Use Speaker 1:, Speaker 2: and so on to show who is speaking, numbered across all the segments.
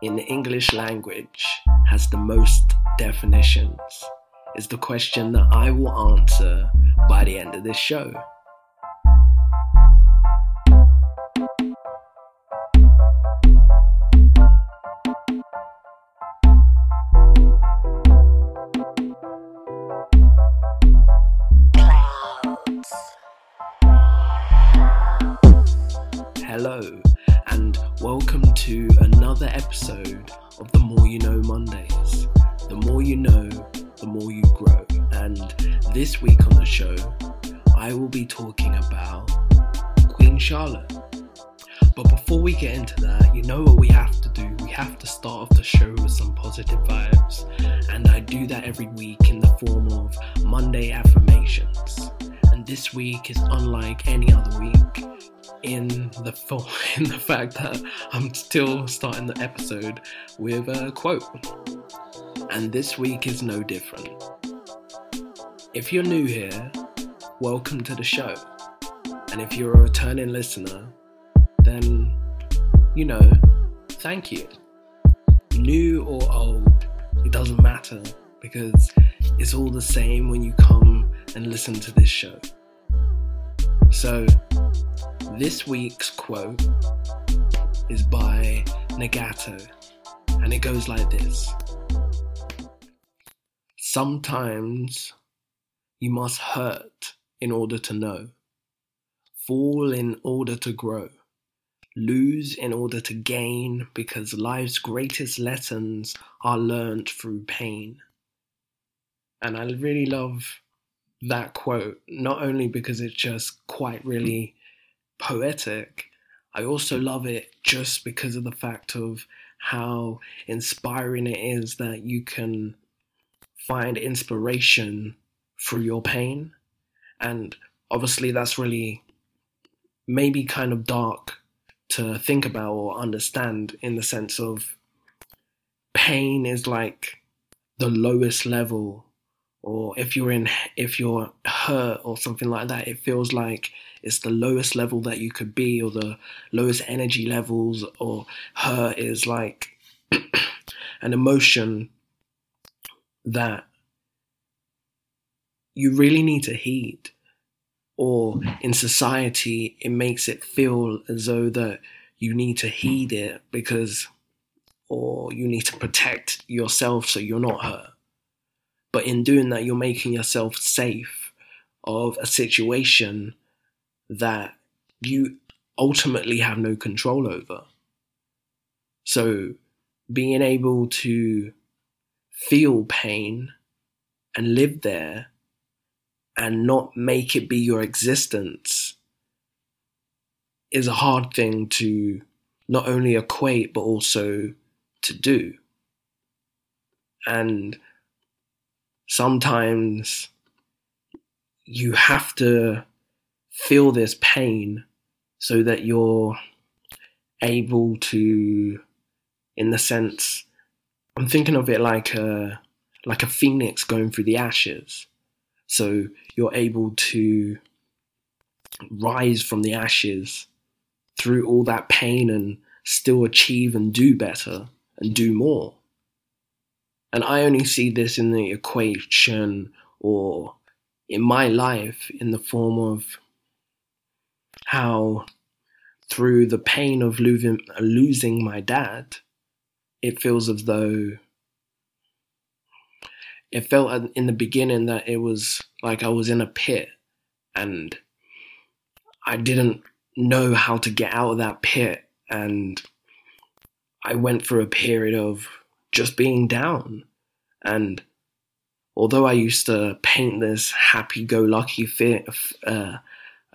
Speaker 1: in the English language has the most definitions is the question that I will answer by the end of this show. Fact that I'm still starting the episode with a quote. And this week is no different. If you're new here, welcome to the show. And if you're a returning listener, then you know, thank you. New or old, it doesn't matter because it's all the same when you come and listen to this show. So, this week's quote is by Nagato, and it goes like this Sometimes you must hurt in order to know, fall in order to grow, lose in order to gain, because life's greatest lessons are learned through pain. And I really love that quote, not only because it's just quite really poetic, I also love it just because of the fact of how inspiring it is that you can find inspiration through your pain. And obviously, that's really maybe kind of dark to think about or understand in the sense of pain is like the lowest level or if you're in if you're hurt or something like that it feels like it's the lowest level that you could be or the lowest energy levels or hurt is like an emotion that you really need to heed or in society it makes it feel as though that you need to heed it because or you need to protect yourself so you're not hurt. But in doing that you're making yourself safe of a situation that you ultimately have no control over so being able to feel pain and live there and not make it be your existence is a hard thing to not only equate but also to do. And sometimes you have to feel this pain so that you're able to, in the sense, I'm thinking of it like a like a phoenix going through the ashes. So you're able to rise from the ashes through all that pain and still achieve and do better and do more. And I only see this in the equation or in my life in the form of how through the pain of losing, losing my dad, it feels as though it felt in the beginning that it was like I was in a pit and I didn't know how to get out of that pit. And I went through a period of just being down. And although I used to paint this happy go lucky uh,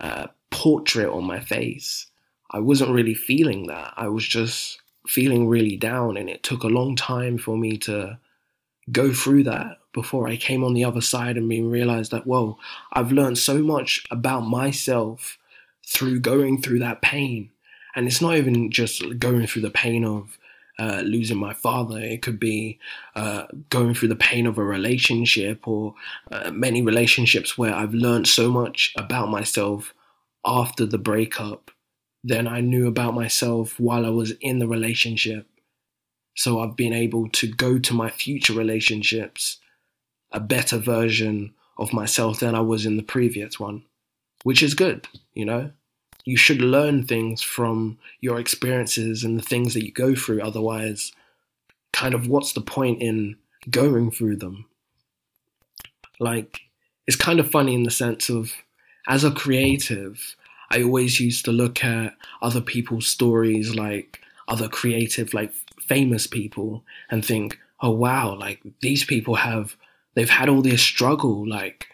Speaker 1: uh, portrait on my face, I wasn't really feeling that. I was just feeling really down. And it took a long time for me to go through that before I came on the other side and realized that, whoa, I've learned so much about myself through going through that pain. And it's not even just going through the pain of uh, losing my father. It could be uh, going through the pain of a relationship or uh, many relationships where I've learned so much about myself after the breakup than I knew about myself while I was in the relationship. So I've been able to go to my future relationships a better version of myself than I was in the previous one, which is good, you know? You should learn things from your experiences and the things that you go through. Otherwise, kind of what's the point in going through them? Like, it's kind of funny in the sense of, as a creative, I always used to look at other people's stories, like other creative, like famous people, and think, oh wow, like these people have, they've had all this struggle, like,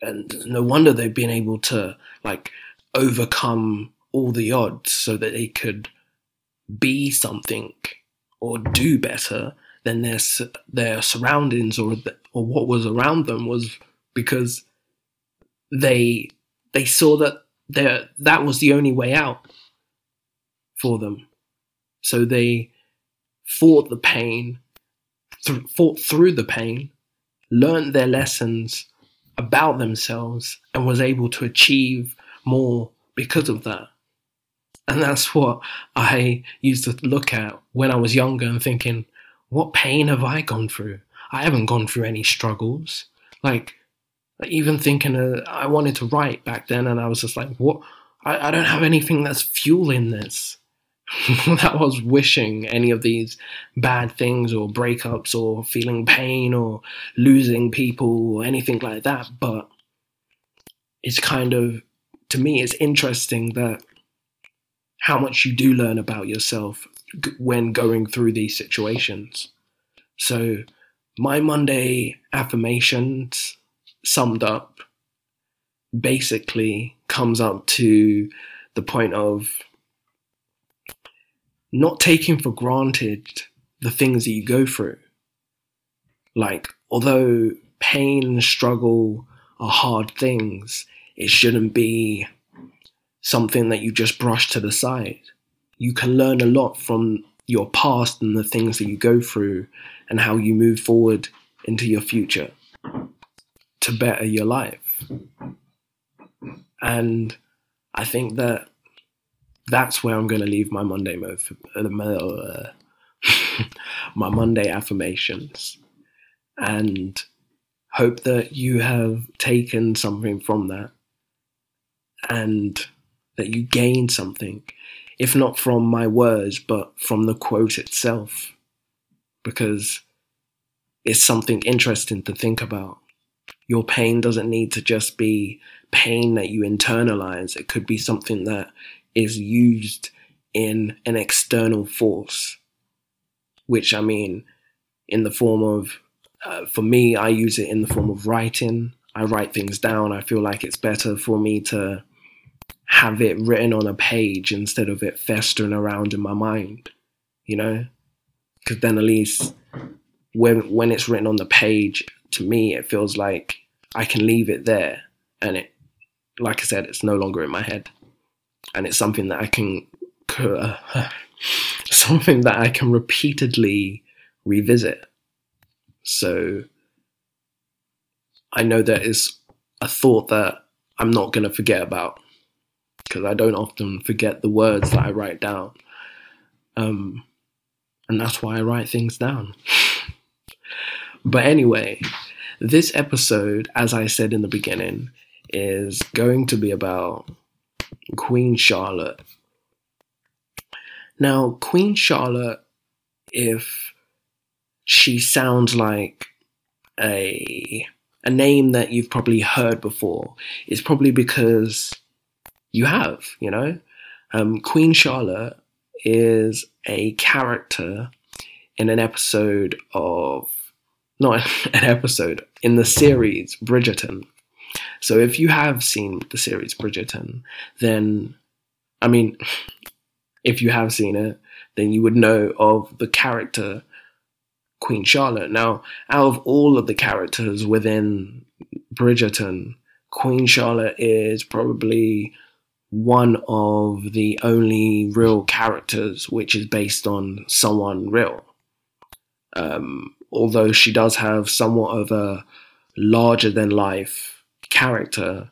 Speaker 1: and no wonder they've been able to, like, overcome all the odds so that they could be something or do better than their their surroundings or or what was around them was because they they saw that there that was the only way out for them so they fought the pain th- fought through the pain learned their lessons about themselves and was able to achieve more because of that. And that's what I used to look at when I was younger and thinking, what pain have I gone through? I haven't gone through any struggles. Like, even thinking uh, I wanted to write back then, and I was just like, what? I, I don't have anything that's fueling this. that was wishing any of these bad things or breakups or feeling pain or losing people or anything like that. But it's kind of to me, it's interesting that how much you do learn about yourself when going through these situations. So, my Monday affirmations summed up basically comes up to the point of not taking for granted the things that you go through. Like, although pain and struggle are hard things, it shouldn't be something that you just brush to the side. You can learn a lot from your past and the things that you go through and how you move forward into your future to better your life. And I think that that's where I'm going to leave my Monday mode, uh, uh my Monday affirmations, and hope that you have taken something from that and that you gain something, if not from my words, but from the quote itself, because it's something interesting to think about. Your pain doesn't need to just be pain that you internalize, it could be something that is used in an external force, which I mean, in the form of, uh, for me, I use it in the form of writing. I write things down. I feel like it's better for me to have it written on a page instead of it festering around in my mind, you know? Because then at least when when it's written on the page, to me it feels like I can leave it there, and it, like I said, it's no longer in my head, and it's something that I can, something that I can repeatedly revisit. So I know that is a thought that I'm not going to forget about because I don't often forget the words that I write down. Um, and that's why I write things down. but anyway, this episode, as I said in the beginning, is going to be about Queen Charlotte. Now, Queen Charlotte, if she sounds like a a name that you've probably heard before, is probably because you have, you know. Um, Queen Charlotte is a character in an episode of, not an episode, in the series Bridgerton. So if you have seen the series Bridgerton, then, I mean, if you have seen it, then you would know of the character Queen Charlotte. Now, out of all of the characters within Bridgerton, Queen Charlotte is probably one of the only real characters which is based on someone real. Um, although she does have somewhat of a larger than life character,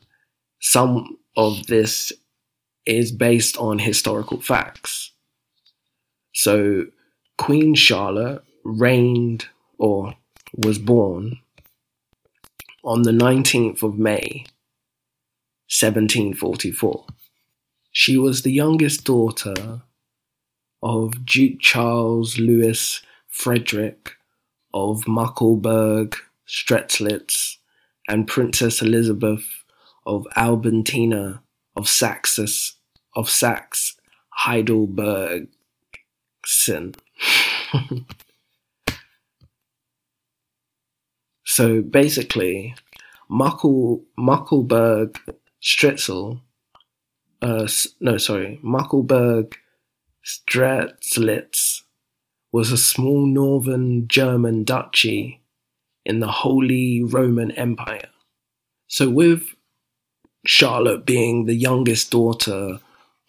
Speaker 1: some of this is based on historical facts. So, Queen Charlotte reigned or was born on the 19th of May, 1744. She was the youngest daughter of Duke Charles Louis Frederick of Muckelberg Stretlitz and Princess Elizabeth of Albertina of Saxus of Saxe Heidelbergsen. so basically, Muckel, Muckelberg Stritzel, uh, no, sorry, Muckelberg Stretlitz was a small northern German duchy in the Holy Roman Empire. So, with Charlotte being the youngest daughter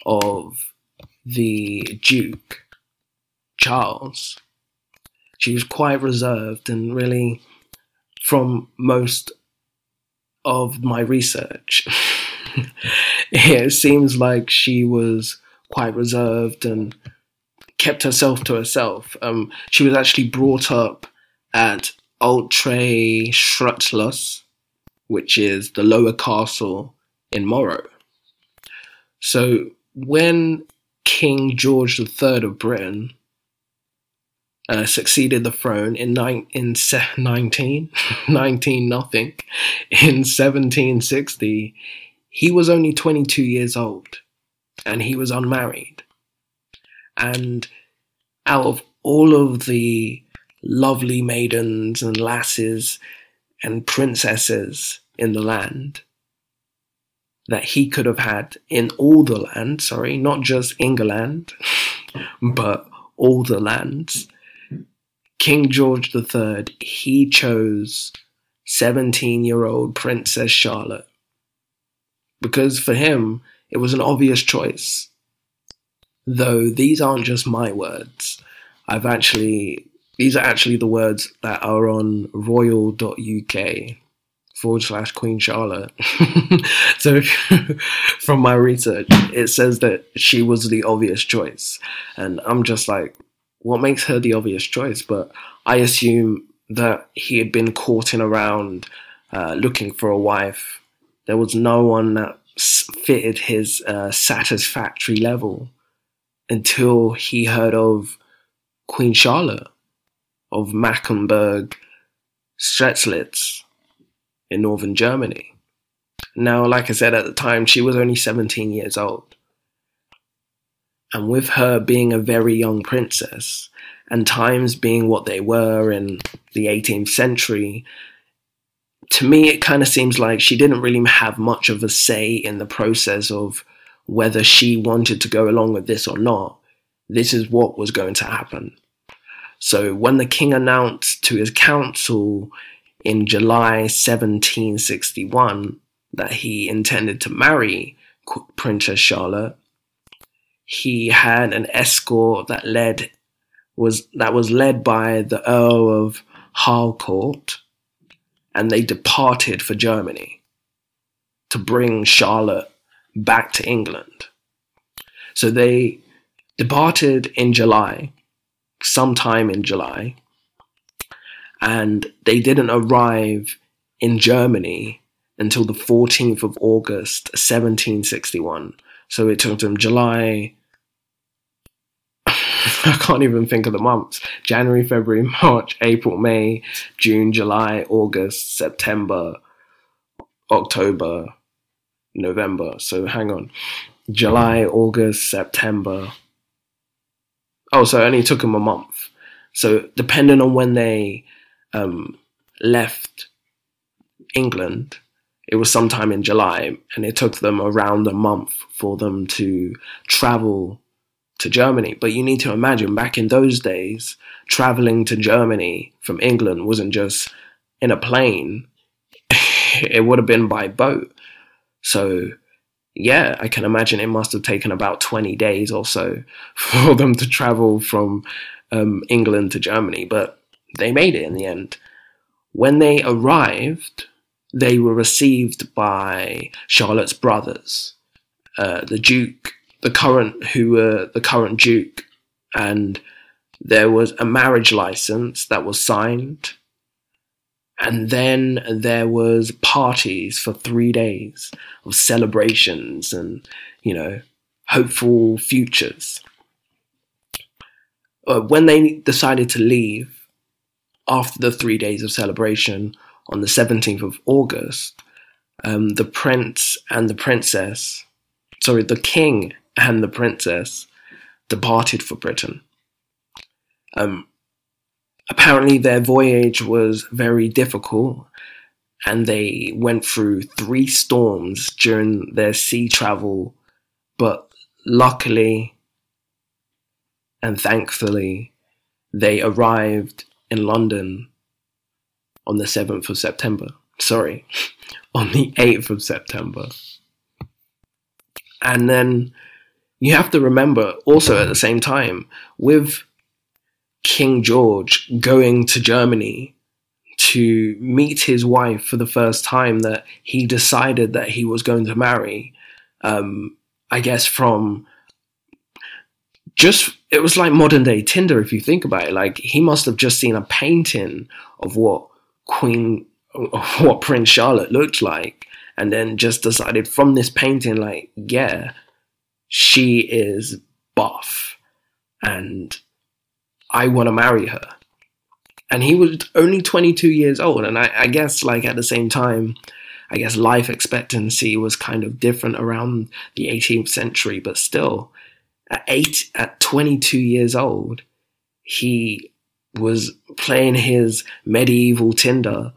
Speaker 1: of the Duke, Charles, she was quite reserved and really, from most of my research, it seems like she was quite reserved and kept herself to herself. Um, she was actually brought up at Ultre Schrutzlos, which is the lower castle in Mirow. So when King George III of Britain uh, succeeded the throne in, ni- in se- 19, 19 nothing, in 1760, he was only 22 years old and he was unmarried. And out of all of the lovely maidens and lasses and princesses in the land that he could have had in all the land, sorry, not just England, but all the lands. King George III, he chose 17 year old Princess Charlotte because for him, it was an obvious choice. Though these aren't just my words. I've actually, these are actually the words that are on royal.uk forward slash Queen Charlotte. so from my research, it says that she was the obvious choice. And I'm just like, what makes her the obvious choice? But I assume that he had been courting around uh, looking for a wife. There was no one that fitted his uh, satisfactory level until he heard of Queen Charlotte of Mecklenburg Strelitz in northern Germany. Now, like I said at the time, she was only 17 years old. And with her being a very young princess, and times being what they were in the 18th century, to me, it kind of seems like she didn't really have much of a say in the process of whether she wanted to go along with this or not. This is what was going to happen. So when the king announced to his council in July 1761 that he intended to marry Princess Charlotte, he had an escort that led was that was led by the Earl of Harcourt and they departed for Germany to bring Charlotte back to England. So they departed in July, sometime in July, and they didn't arrive in Germany until the 14th of August, 1761. So it took them July, I can't even think of the months. January, February, March, April, May, June, July, August, September, October, November. So hang on. July, August, September. Oh, so it only took them a month. So depending on when they um, left England, it was sometime in July, and it took them around a month for them to travel to Germany. But you need to imagine back in those days, traveling to Germany from England wasn't just in a plane, it would have been by boat. So, yeah, I can imagine it must have taken about 20 days or so for them to travel from um, England to Germany, but they made it in the end. When they arrived, they were received by Charlotte's brothers, uh, the Duke the current who were the current duke and there was a marriage license that was signed. And then there was parties for three days of celebrations and, you know, hopeful futures. Uh, when they decided to leave after the three days of celebration on the 17th of August, um, the prince and the princess, sorry, the king and the princess departed for Britain. Um, apparently, their voyage was very difficult and they went through three storms during their sea travel, but luckily and thankfully, they arrived in London on the 7th of September. Sorry, on the 8th of September. And then you have to remember also at the same time, with King George going to Germany to meet his wife for the first time that he decided that he was going to marry, um, I guess from just it was like modern day Tinder if you think about it. Like he must have just seen a painting of what Queen, what Prince Charlotte looked like, and then just decided from this painting, like, yeah, she is buff, and I want to marry her. And he was only 22 years old, and I, I guess, like at the same time, I guess life expectancy was kind of different around the 18th century, but still, at eight, at 22 years old, he was playing his medieval Tinder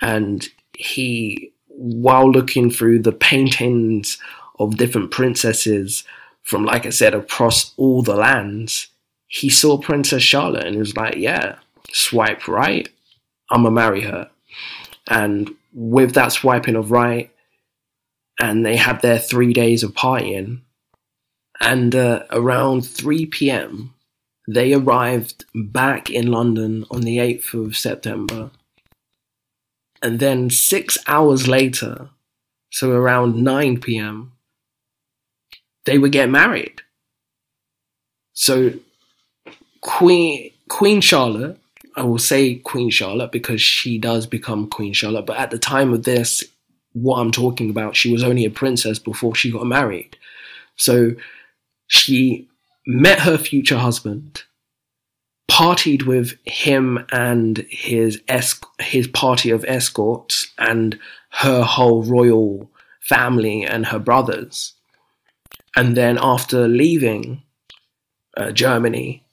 Speaker 1: and he, while looking through the paintings of different princesses from, like I said, across all the lands, he saw Princess Charlotte and he was like, yeah, swipe right, I'm gonna marry her. And with that swiping of right, and they had their three days of partying, and uh, around 3 p.m., they arrived back in London on the 8th of September. And then six hours later, so around 9 p.m., they would get married. So Queen Queen Charlotte, I will say Queen Charlotte because she does become Queen Charlotte, but at the time of this, what I'm talking about, she was only a princess before she got married. So she met her future husband, partied with him and his esc- his party of escorts and her whole royal family and her brothers. And then after leaving uh, Germany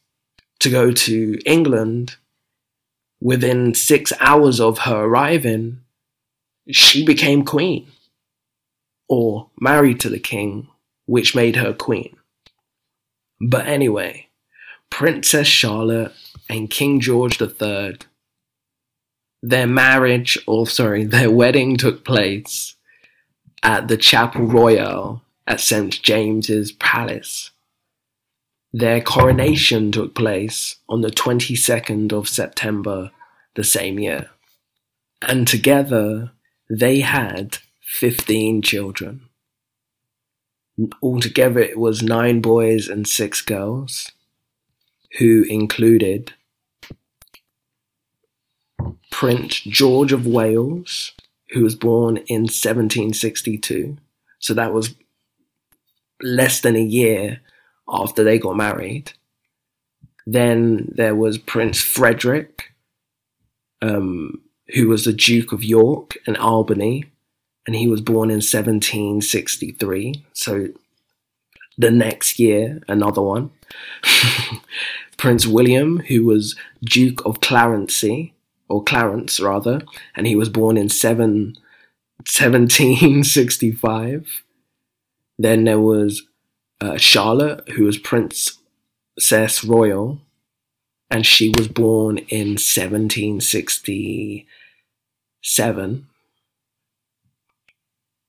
Speaker 1: to go to England, within six hours of her arriving, she became queen or married to the king, which made her queen. But anyway, Princess Charlotte and King George III, their marriage, or sorry, their wedding took place at the Chapel Royal at St. James's Palace. Their coronation took place on the 22nd of September the same year. And together they had 15 children. Altogether, it was nine boys and six girls, who included Prince George of Wales, who was born in 1762. So that was less than a year after they got married. Then there was Prince Frederick, um, who was the Duke of York and Albany, and he was born in 1763. So the next year, another one. Prince William, who was Duke of Clarency, or Clarence rather, and he was born in 7, 1765. Then there was uh, Charlotte, who was Princess Royal, and she was born in 1767.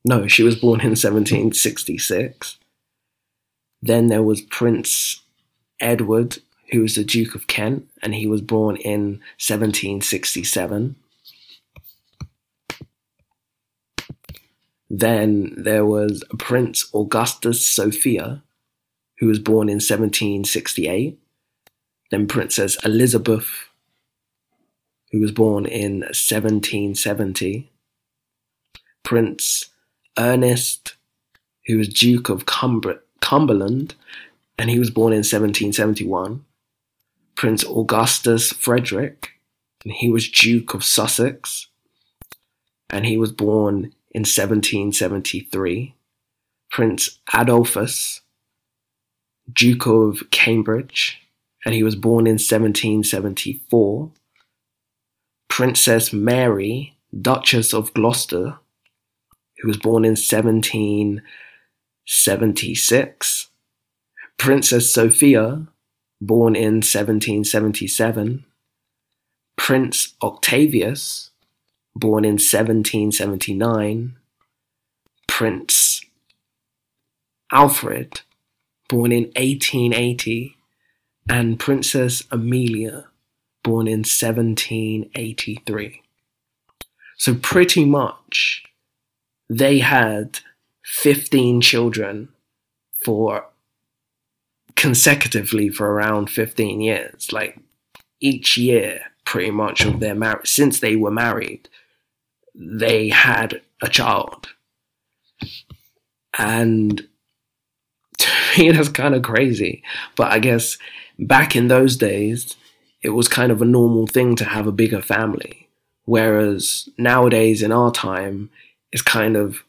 Speaker 1: No, she was born in 1766. Then there was Prince Edward, who was the Duke of Kent, and he was born in 1767. Then there was Prince Augustus Sophia, who was born in 1768. then Princess Elizabeth, who was born in 1770, Prince Ernest, who was Duke of Cumber- Cumberland, and he was born in 1771. Prince Augustus Frederick, and he was Duke of Sussex, and he was born in 1773. Prince Adolphus, Duke of Cambridge, and he was born in 1774. Princess Mary, Duchess of Gloucester, who was born in 1776. Princess Sophia, born in 1777. Prince Octavius, born in 1779. Prince Alfred, born in 1880. And Princess Amelia, born in 1783. So, pretty much, they had 15 children for consecutively for around 15 years. Like each year, pretty much of their marriage, since they were married, they had a child. And to me, that's kind of crazy. But I guess back in those days, it was kind of a normal thing to have a bigger family. Whereas nowadays, in our time, it's kind of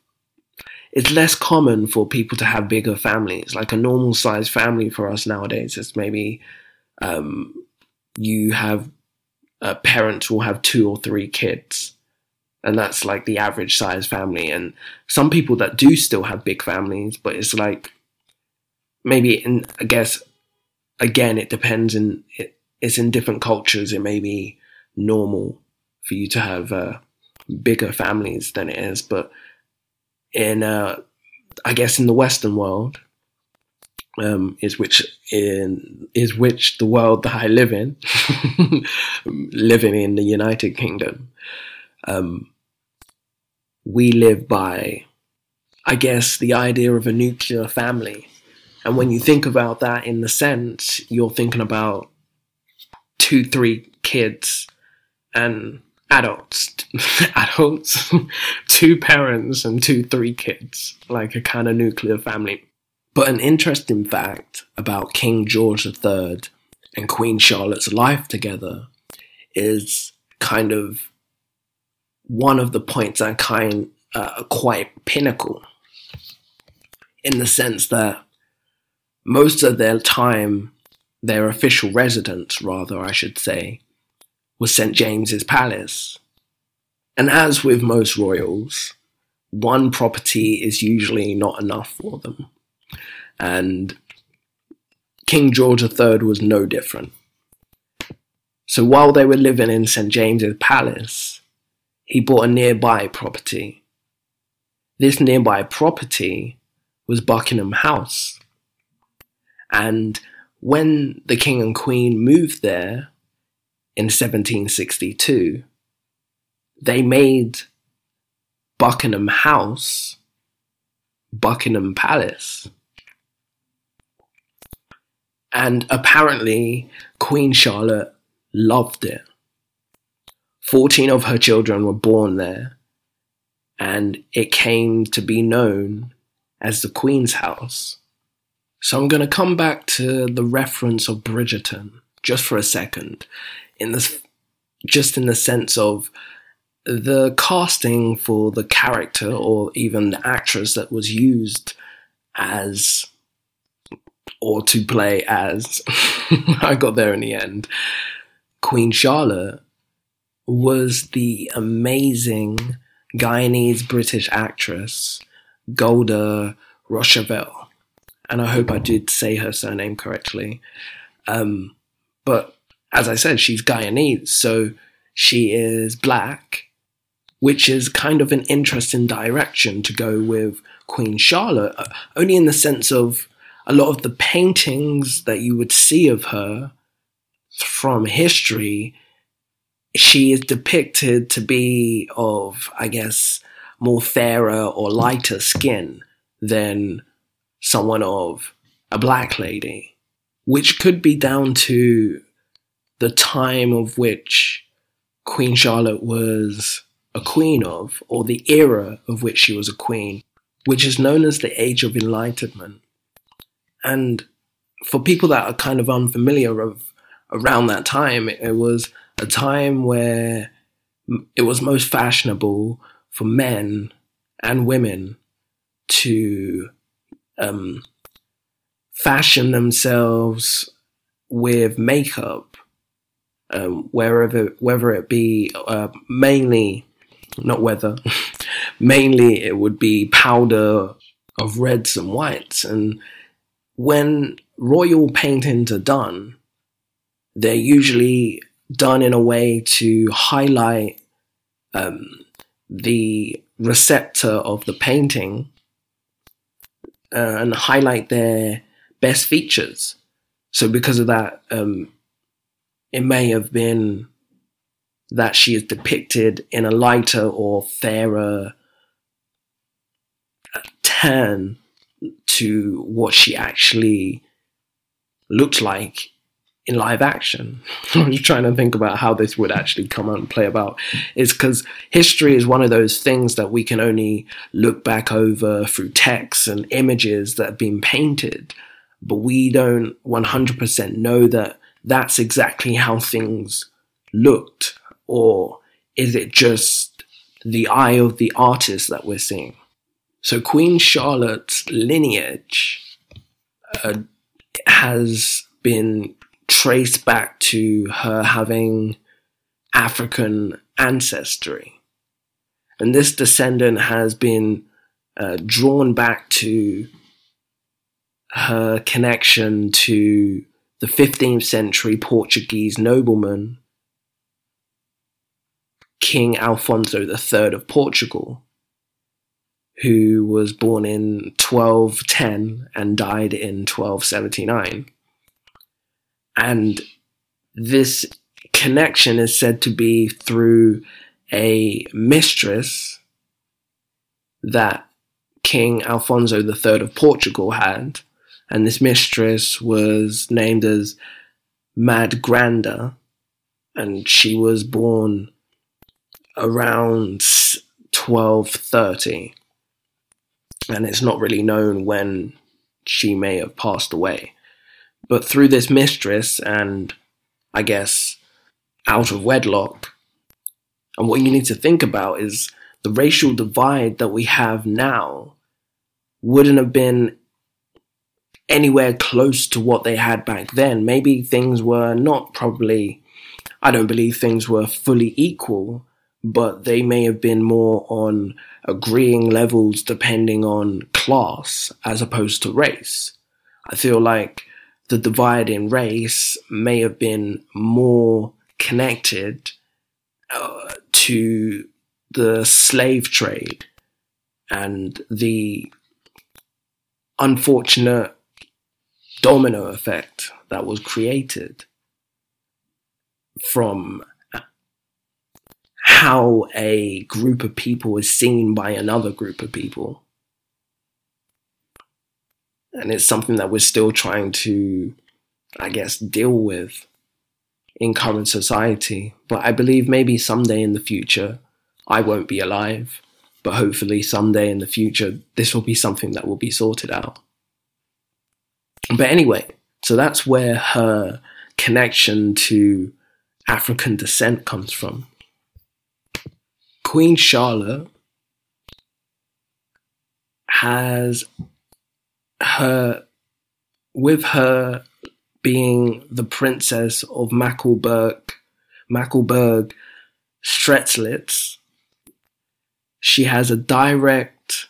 Speaker 1: it's less common for people to have bigger families. Like a normal sized family for us nowadays is maybe um, you have uh, parents will have two or three kids, and that's like the average size family. And some people that do still have big families, but it's like maybe I guess again it depends in it, it's in different cultures. It may be normal for you to have uh, bigger families than it is, but in uh, I guess in the Western world, um, is which in is which the world that I live in, living in the United Kingdom, um, we live by, I guess, the idea of a nuclear family, and when you think about that in the sense, you're thinking about two, three kids, and adults, adults, two parents and two, three kids, like a kind of nuclear family. But an interesting fact about King George III and Queen Charlotte's life together is kind of one of the points that kind uh, quite pinnacle in the sense that most of their time, their official residence, rather, I should say, was St. James's Palace. And as with most royals, one property is usually not enough for them. And King George III was no different. So while they were living in St. James's Palace, he bought a nearby property. This nearby property was Buckingham House. And when the king and queen moved there, in 1762, they made Buckingham House Buckingham Palace. And apparently, Queen Charlotte loved it. 14 of her children were born there, and it came to be known as the Queen's House. So I'm going to come back to the reference of Bridgerton just for a second in this just in the sense of the casting for the character or even the actress that was used as or to play as I got there in the end Queen Charlotte was the amazing Guyanese British actress Golda Rosheuvel and I hope I did say her surname correctly. Um, but as I said, she's Guyanese, so she is black, which is kind of an interesting direction to go with Queen Charlotte, uh, only in the sense of a lot of the paintings that you would see of her from history, she is depicted to be of, I guess, more fairer or lighter skin than someone of a black lady, which could be down to the time of which Queen Charlotte was a queen of, or the era of which she was a queen, which is known as the Age of Enlightenment. And for people that are kind of unfamiliar of around that time, it was a time where it was most fashionable for men and women to um, fashion themselves with makeup, um, wherever whether it be uh, mainly not whether mainly it would be powder of reds and whites, and when royal paintings are done, they're usually done in a way to highlight um, the receptor of the painting uh, and highlight their best features. So because of that, um, it may have been that she is depicted in a lighter or fairer turn to what she actually looked like in live action. I'm just trying to think about how this would actually come out and play about. Is because history is one of those things that we can only look back over through texts and images that have been painted, but we don't 100% know that that's exactly how things looked, or is it just the eye of the artist that we're seeing? So Queen Charlotte's lineage uh, has been traced back to her having African ancestry. And this descendant has been uh, drawn back to her connection to the 15th century Portuguese nobleman, King Alfonso III of Portugal, who was born in 1210 and died in 1279. And this connection is said to be through a mistress that King Alfonso III of Portugal had. And this mistress was named as Madragana, And she was born around 1230. And it's not really known when she may have passed away. But through this mistress and I guess out of wedlock, and what you need to think about is the racial divide that we have now wouldn't have been anywhere close to what they had back then. Maybe things were not probably, I don't believe things were fully equal, but they may have been more on agreeing levels depending on class as opposed to race. I feel like the divide in race may have been more connected uh, to the slave trade and the unfortunate domino effect that was created from how a group of people is seen by another group of people and it's something that we're still trying to, I guess, deal with in current society. But I believe maybe someday in the future, I won't be alive, but hopefully someday in the future, this will be something that will be sorted out. But anyway, so that's where her connection to African descent comes from. Queen Charlotte has her with her being the princess of Mackelberg, Mackelberg Strelitz, she has a direct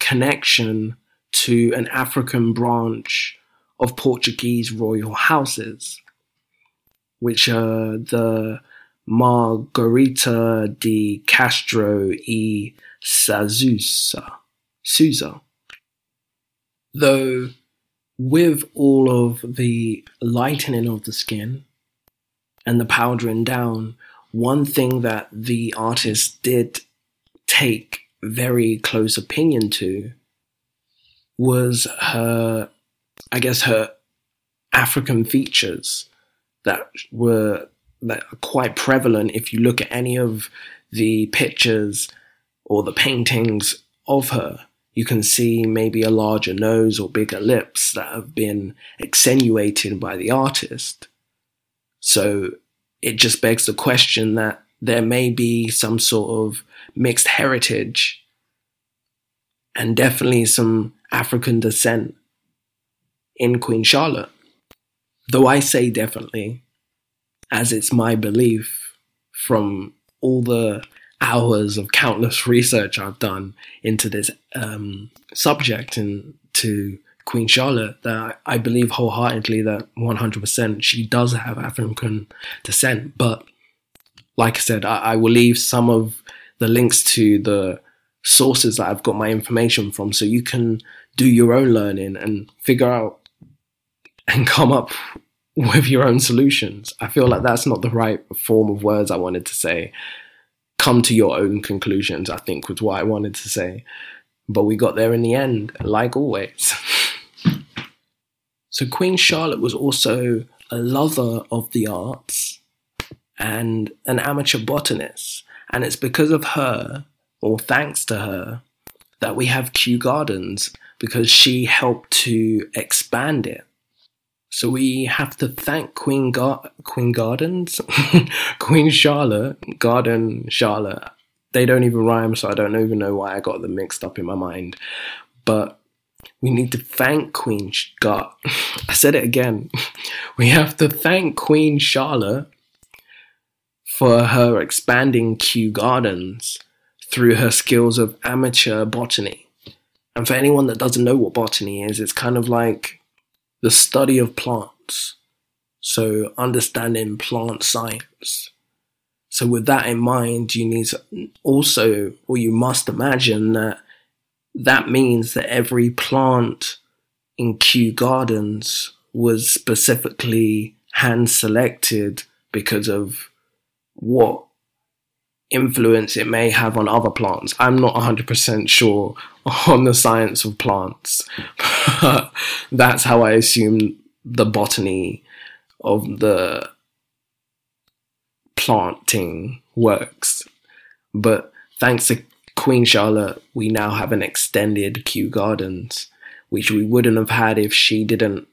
Speaker 1: connection to an African branch of Portuguese royal houses, which are the Margarita de Castro e Sousa. Sousa. Though, with all of the lightening of the skin and the powdering down, one thing that the artist did take very close opinion to was her, I guess, her African features that were that are quite prevalent if you look at any of the pictures or the paintings of her you can see maybe a larger nose or bigger lips that have been accentuated by the artist. So it just begs the question that there may be some sort of mixed heritage and definitely some African descent in Queen Charlotte. Though I say definitely, as it's my belief from all the hours of countless research I've done into this um, subject and to Queen Charlotte that I believe wholeheartedly that 100% she does have African descent. But like I said, I, I will leave some of the links to the sources that I've got my information from so you can do your own learning and figure out and come up with your own solutions. I feel like that's not the right form of words I wanted to say come to your own conclusions, I think was what I wanted to say. But we got there in the end, like always. so Queen Charlotte was also a lover of the arts and an amateur botanist. And it's because of her, or thanks to her, that we have Kew Gardens because she helped to expand it. So we have to thank Queen Gar- Queen Gardens, Queen Charlotte, Garden Charlotte. They don't even rhyme, so I don't even know why I got them mixed up in my mind. But we need to thank Queen Gar. I said it again. We have to thank Queen Charlotte for her expanding Kew Gardens through her skills of amateur botany. And for anyone that doesn't know what botany is, it's kind of like the study of plants. So, understanding plant science. So, with that in mind, you need to also, or you must imagine that that means that every plant in Kew Gardens was specifically hand selected because of what influence it may have on other plants. I'm not 100% sure on the science of plants. That's how I assume the botany of the planting works. But thanks to Queen Charlotte, we now have an extended Kew Gardens, which we wouldn't have had if she didn't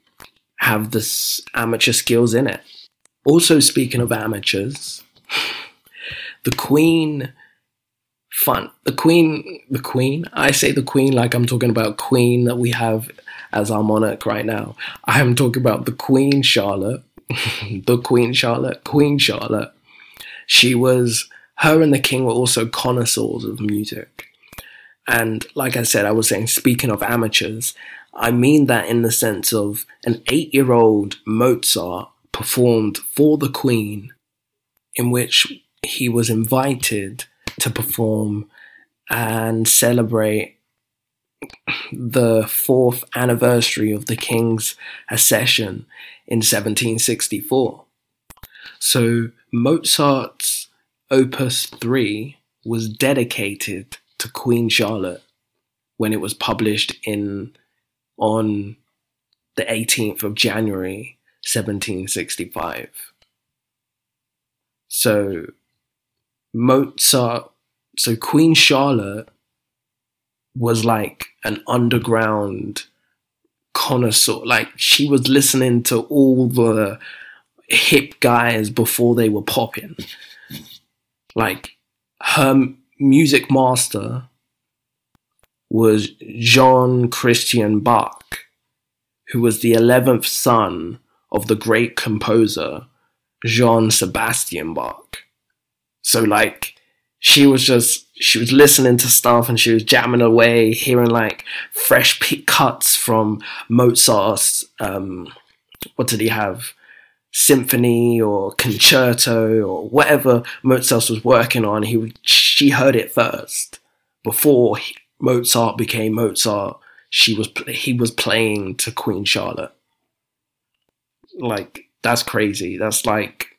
Speaker 1: have this amateur skills in it. Also, speaking of amateurs, the Queen fun. The Queen, the Queen, I say the Queen like I'm talking about Queen that we have as our monarch right now. I am talking about the Queen Charlotte, the Queen Charlotte, Queen Charlotte. She was, her and the King were also connoisseurs of music. And like I said, I was saying, speaking of amateurs, I mean that in the sense of an eight year old Mozart performed for the Queen, in which he was invited to perform and celebrate the fourth anniversary of the king's accession in 1764. So Mozart's Opus 3 was dedicated to Queen Charlotte when it was published in on the 18th of January 1765. So Mozart, so Queen Charlotte was like an underground connoisseur. Like she was listening to all the hip guys before they were popping. Like her music master was Jean Christian Bach, who was the 11th son of the great composer Jean Sebastian Bach. So like she was just she was listening to stuff and she was jamming away, hearing like fresh pick cuts from Mozart's um, what did he have? Symphony or concerto or whatever Mozart was working on. He she heard it first before he, Mozart became Mozart. She was he was playing to Queen Charlotte. Like that's crazy. That's like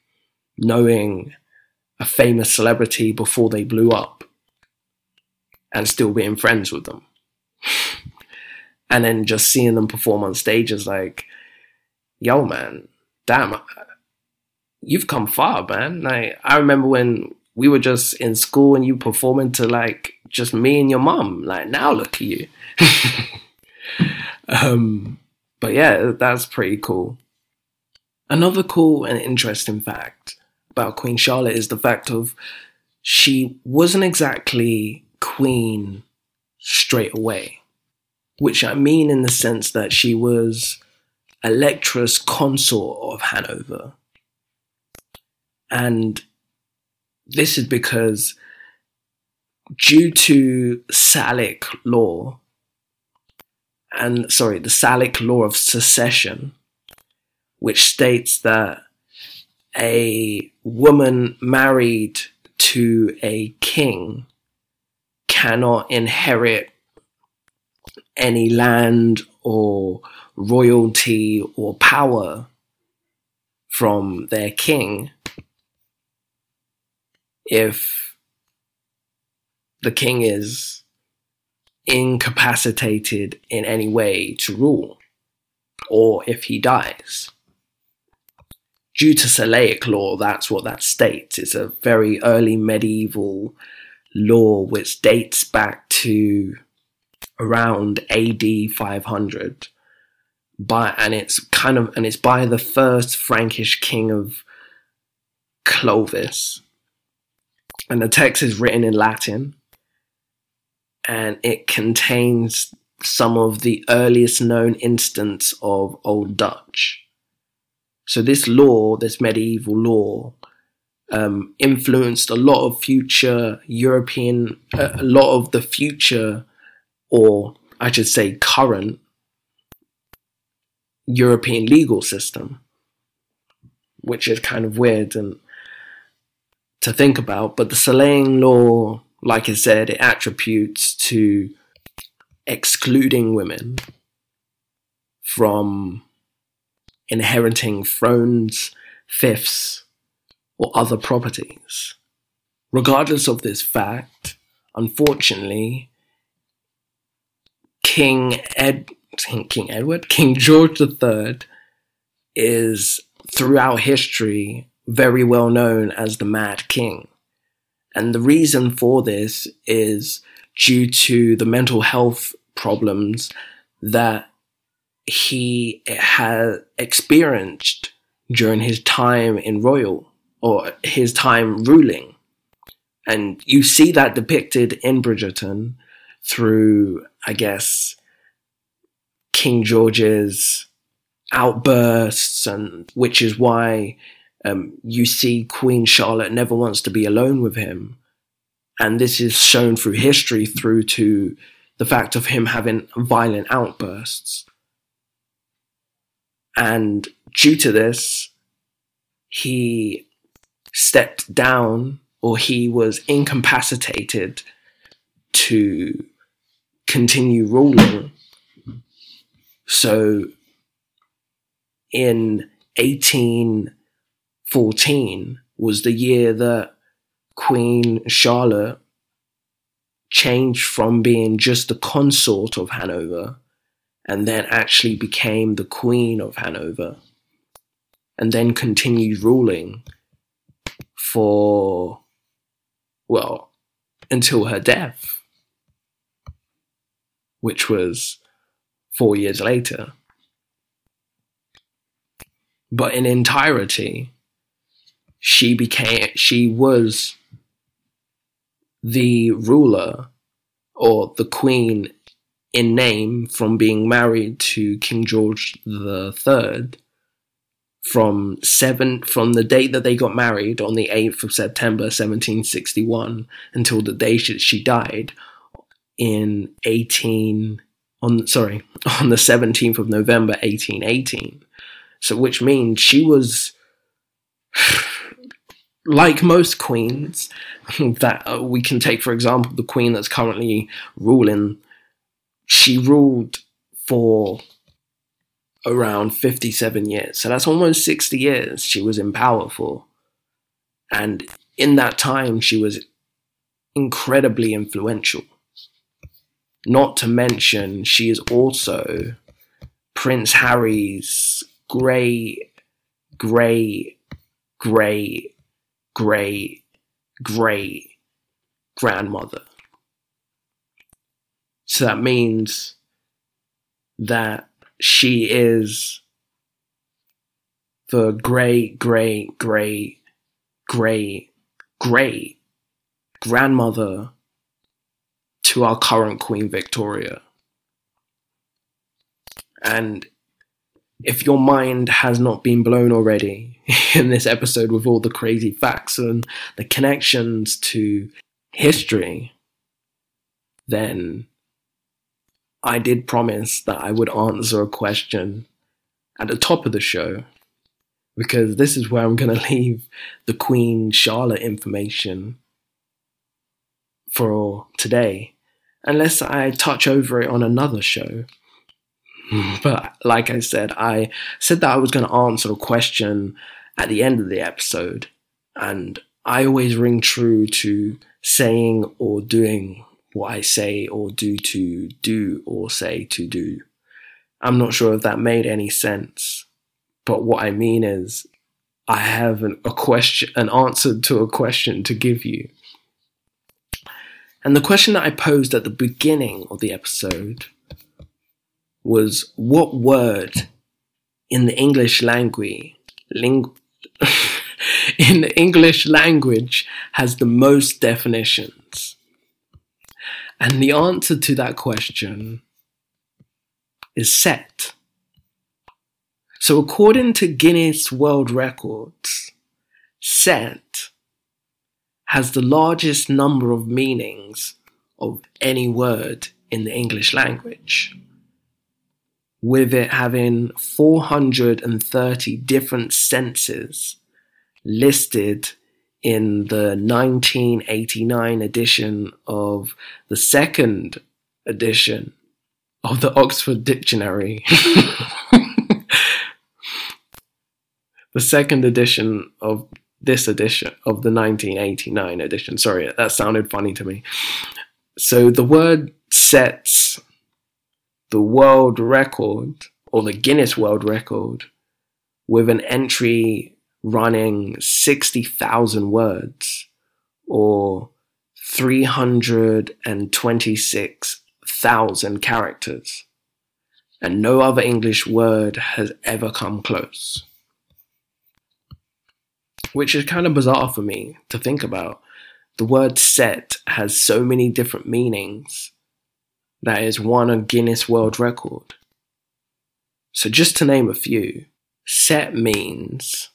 Speaker 1: knowing a famous celebrity before they blew up and still being friends with them. and then just seeing them perform on stage is like, yo, man, damn, you've come far, man. Like I remember when we were just in school and you performing to like just me and your mom. Like now look at you. um but yeah, that's pretty cool. Another cool and interesting fact about Queen Charlotte is the fact of she wasn't exactly queen straight away, which I mean in the sense that she was Electress consort of Hanover. And this is because due to Salic law, and sorry, the Salic law of succession, which states that a woman married to a king cannot inherit any land or royalty or power from their king if the king is incapacitated in any way to rule, or if he dies. Due to Salic law, that's what that states. It's a very early medieval law which dates back to around AD 500 by and it's kind of and it's by the first Frankish king of Clovis. And the text is written in Latin and it contains some of the earliest known instance of Old Dutch. So this law, this medieval law, um, influenced a lot of future European, a lot of the future, or I should say current European legal system, which is kind of weird and to think about. But the Salic law, like I said, it attributes to excluding women from inheriting thrones, fiefs, or other properties. Regardless of this fact, unfortunately, King Ed King Edward, King George III is throughout history very well known as the Mad King. And the reason for this is due to the mental health problems that he had experienced during his time in royal or his time ruling. And you see that depicted in Bridgerton through, I guess, King George's outbursts, and which is why um, you see Queen Charlotte never wants to be alone with him. And this is shown through history through to the fact of him having violent outbursts. And due to this, he stepped down or he was incapacitated to continue ruling. So in 1814 was the year that Queen Charlotte changed from being just the consort of Hanover and then actually became the Queen of Hanover and then continued ruling for, well, until her death, which was four years later. But in entirety, she became, she was the ruler or the queen in name from being married to King George the Third from seven from the date that they got married on the 8th of September 1761 until the day she, she died in 18 on sorry on the 17th of November 1818 so which means she was like most queens that uh, we can take for example the queen that's currently ruling she ruled for around 57 years. So that's almost 60 years she was in power for. And in that time she was incredibly influential. Not to mention, she is also Prince Harry's great, great great, great, great grandmother. So that means that she is the great, great, great, great, great grandmother to our current Queen Victoria. And if your mind has not been blown already in this episode with all the crazy facts and the connections to history, then I did promise that I would answer a question at the top of the show because this is where I'm going to leave the Queen Charlotte information for today, unless I touch over it on another show. But like I said, I said that I was going to answer a question at the end of the episode, and I always ring true to saying or doing what I say or do to do or say to do. I'm not sure if that made any sense, but what I mean is I have an, a question, an answer to a question to give you. And the question that I posed at the beginning of the episode was what word in the English language ling- in the English language has the most definitions? And the answer to that question is set. So according to Guinness World Records, set has the largest number of meanings of any word in the English language, with it having 430 different senses listed in the 1989 edition of the second edition of the Oxford Dictionary. the second edition of this edition of the 1989 edition. Sorry, that sounded funny to me. So the word sets the world record or the Guinness World Record with an entry running 60,000 words or 326,000 characters. And no other English word has ever come close which is kind of bizarre for me to think about. The word set has so many different meanings that is won a Guinness World Record. So, just to name a few, set means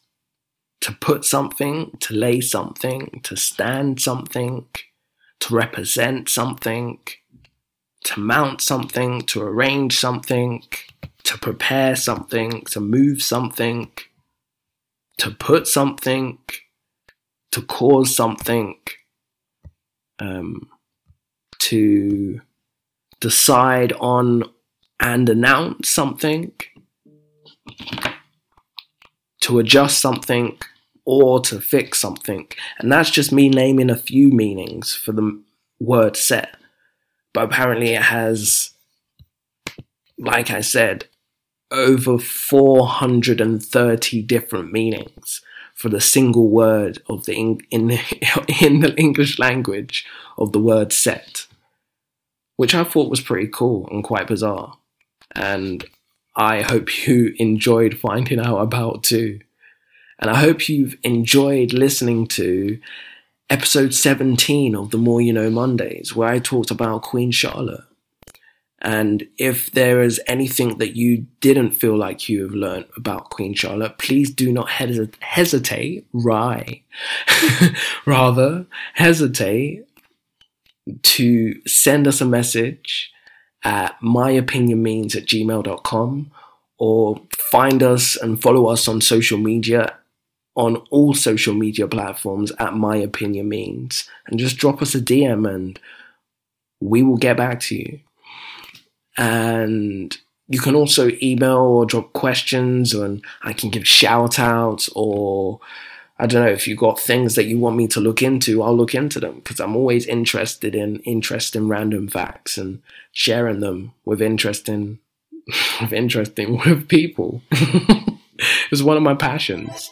Speaker 1: to put something, to lay something, to stand something, to represent something, to mount something, to arrange something, to prepare something, to move something, to put something, to cause something, um, to decide on and announce something, to adjust something, or to fix something. And that's just me naming a few meanings for the word set. But apparently it has, like I said, over 430 different meanings for the single word of the in, in, the English language of the word set, which I thought was pretty cool and quite bizarre. And I hope you enjoyed finding out about too. And I hope you've enjoyed listening to episode 17 of the More You Know Mondays, where I talked about Queen Charlotte. And if there is anything that you didn't feel like you have learned about Queen Charlotte, please do not hes- hesitate, right? Rather, hesitate to send us a message at myopinionmeans at gmail.com or find us and follow us on social media on all social media platforms at my opinion means and just drop us a DM and we will get back to you. And you can also email or drop questions, and I can give shout outs or I don't know if you've got things that you want me to look into, I'll look into them because I'm always interested in interesting random facts and sharing them with interesting with interesting with people. it's one of my passions.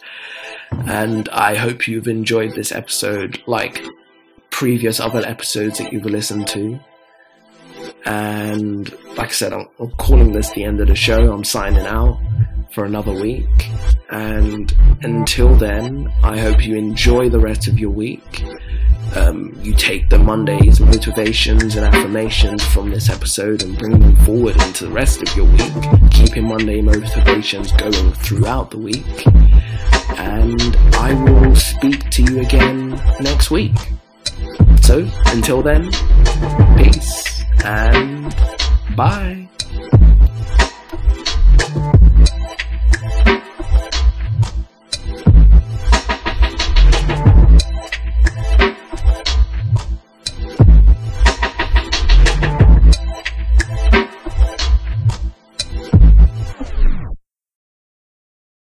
Speaker 1: And I hope you've enjoyed this episode like previous other episodes that you've listened to. And like I said, I'm, I'm calling this the end of the show. I'm signing out for another week. And until then, I hope you enjoy the rest of your week. Um, you take the Monday's motivations and affirmations from this episode and bring them forward into the rest of your week, keeping Monday motivations going throughout the week. And I will speak to you again next week. So, until then, peace and bye.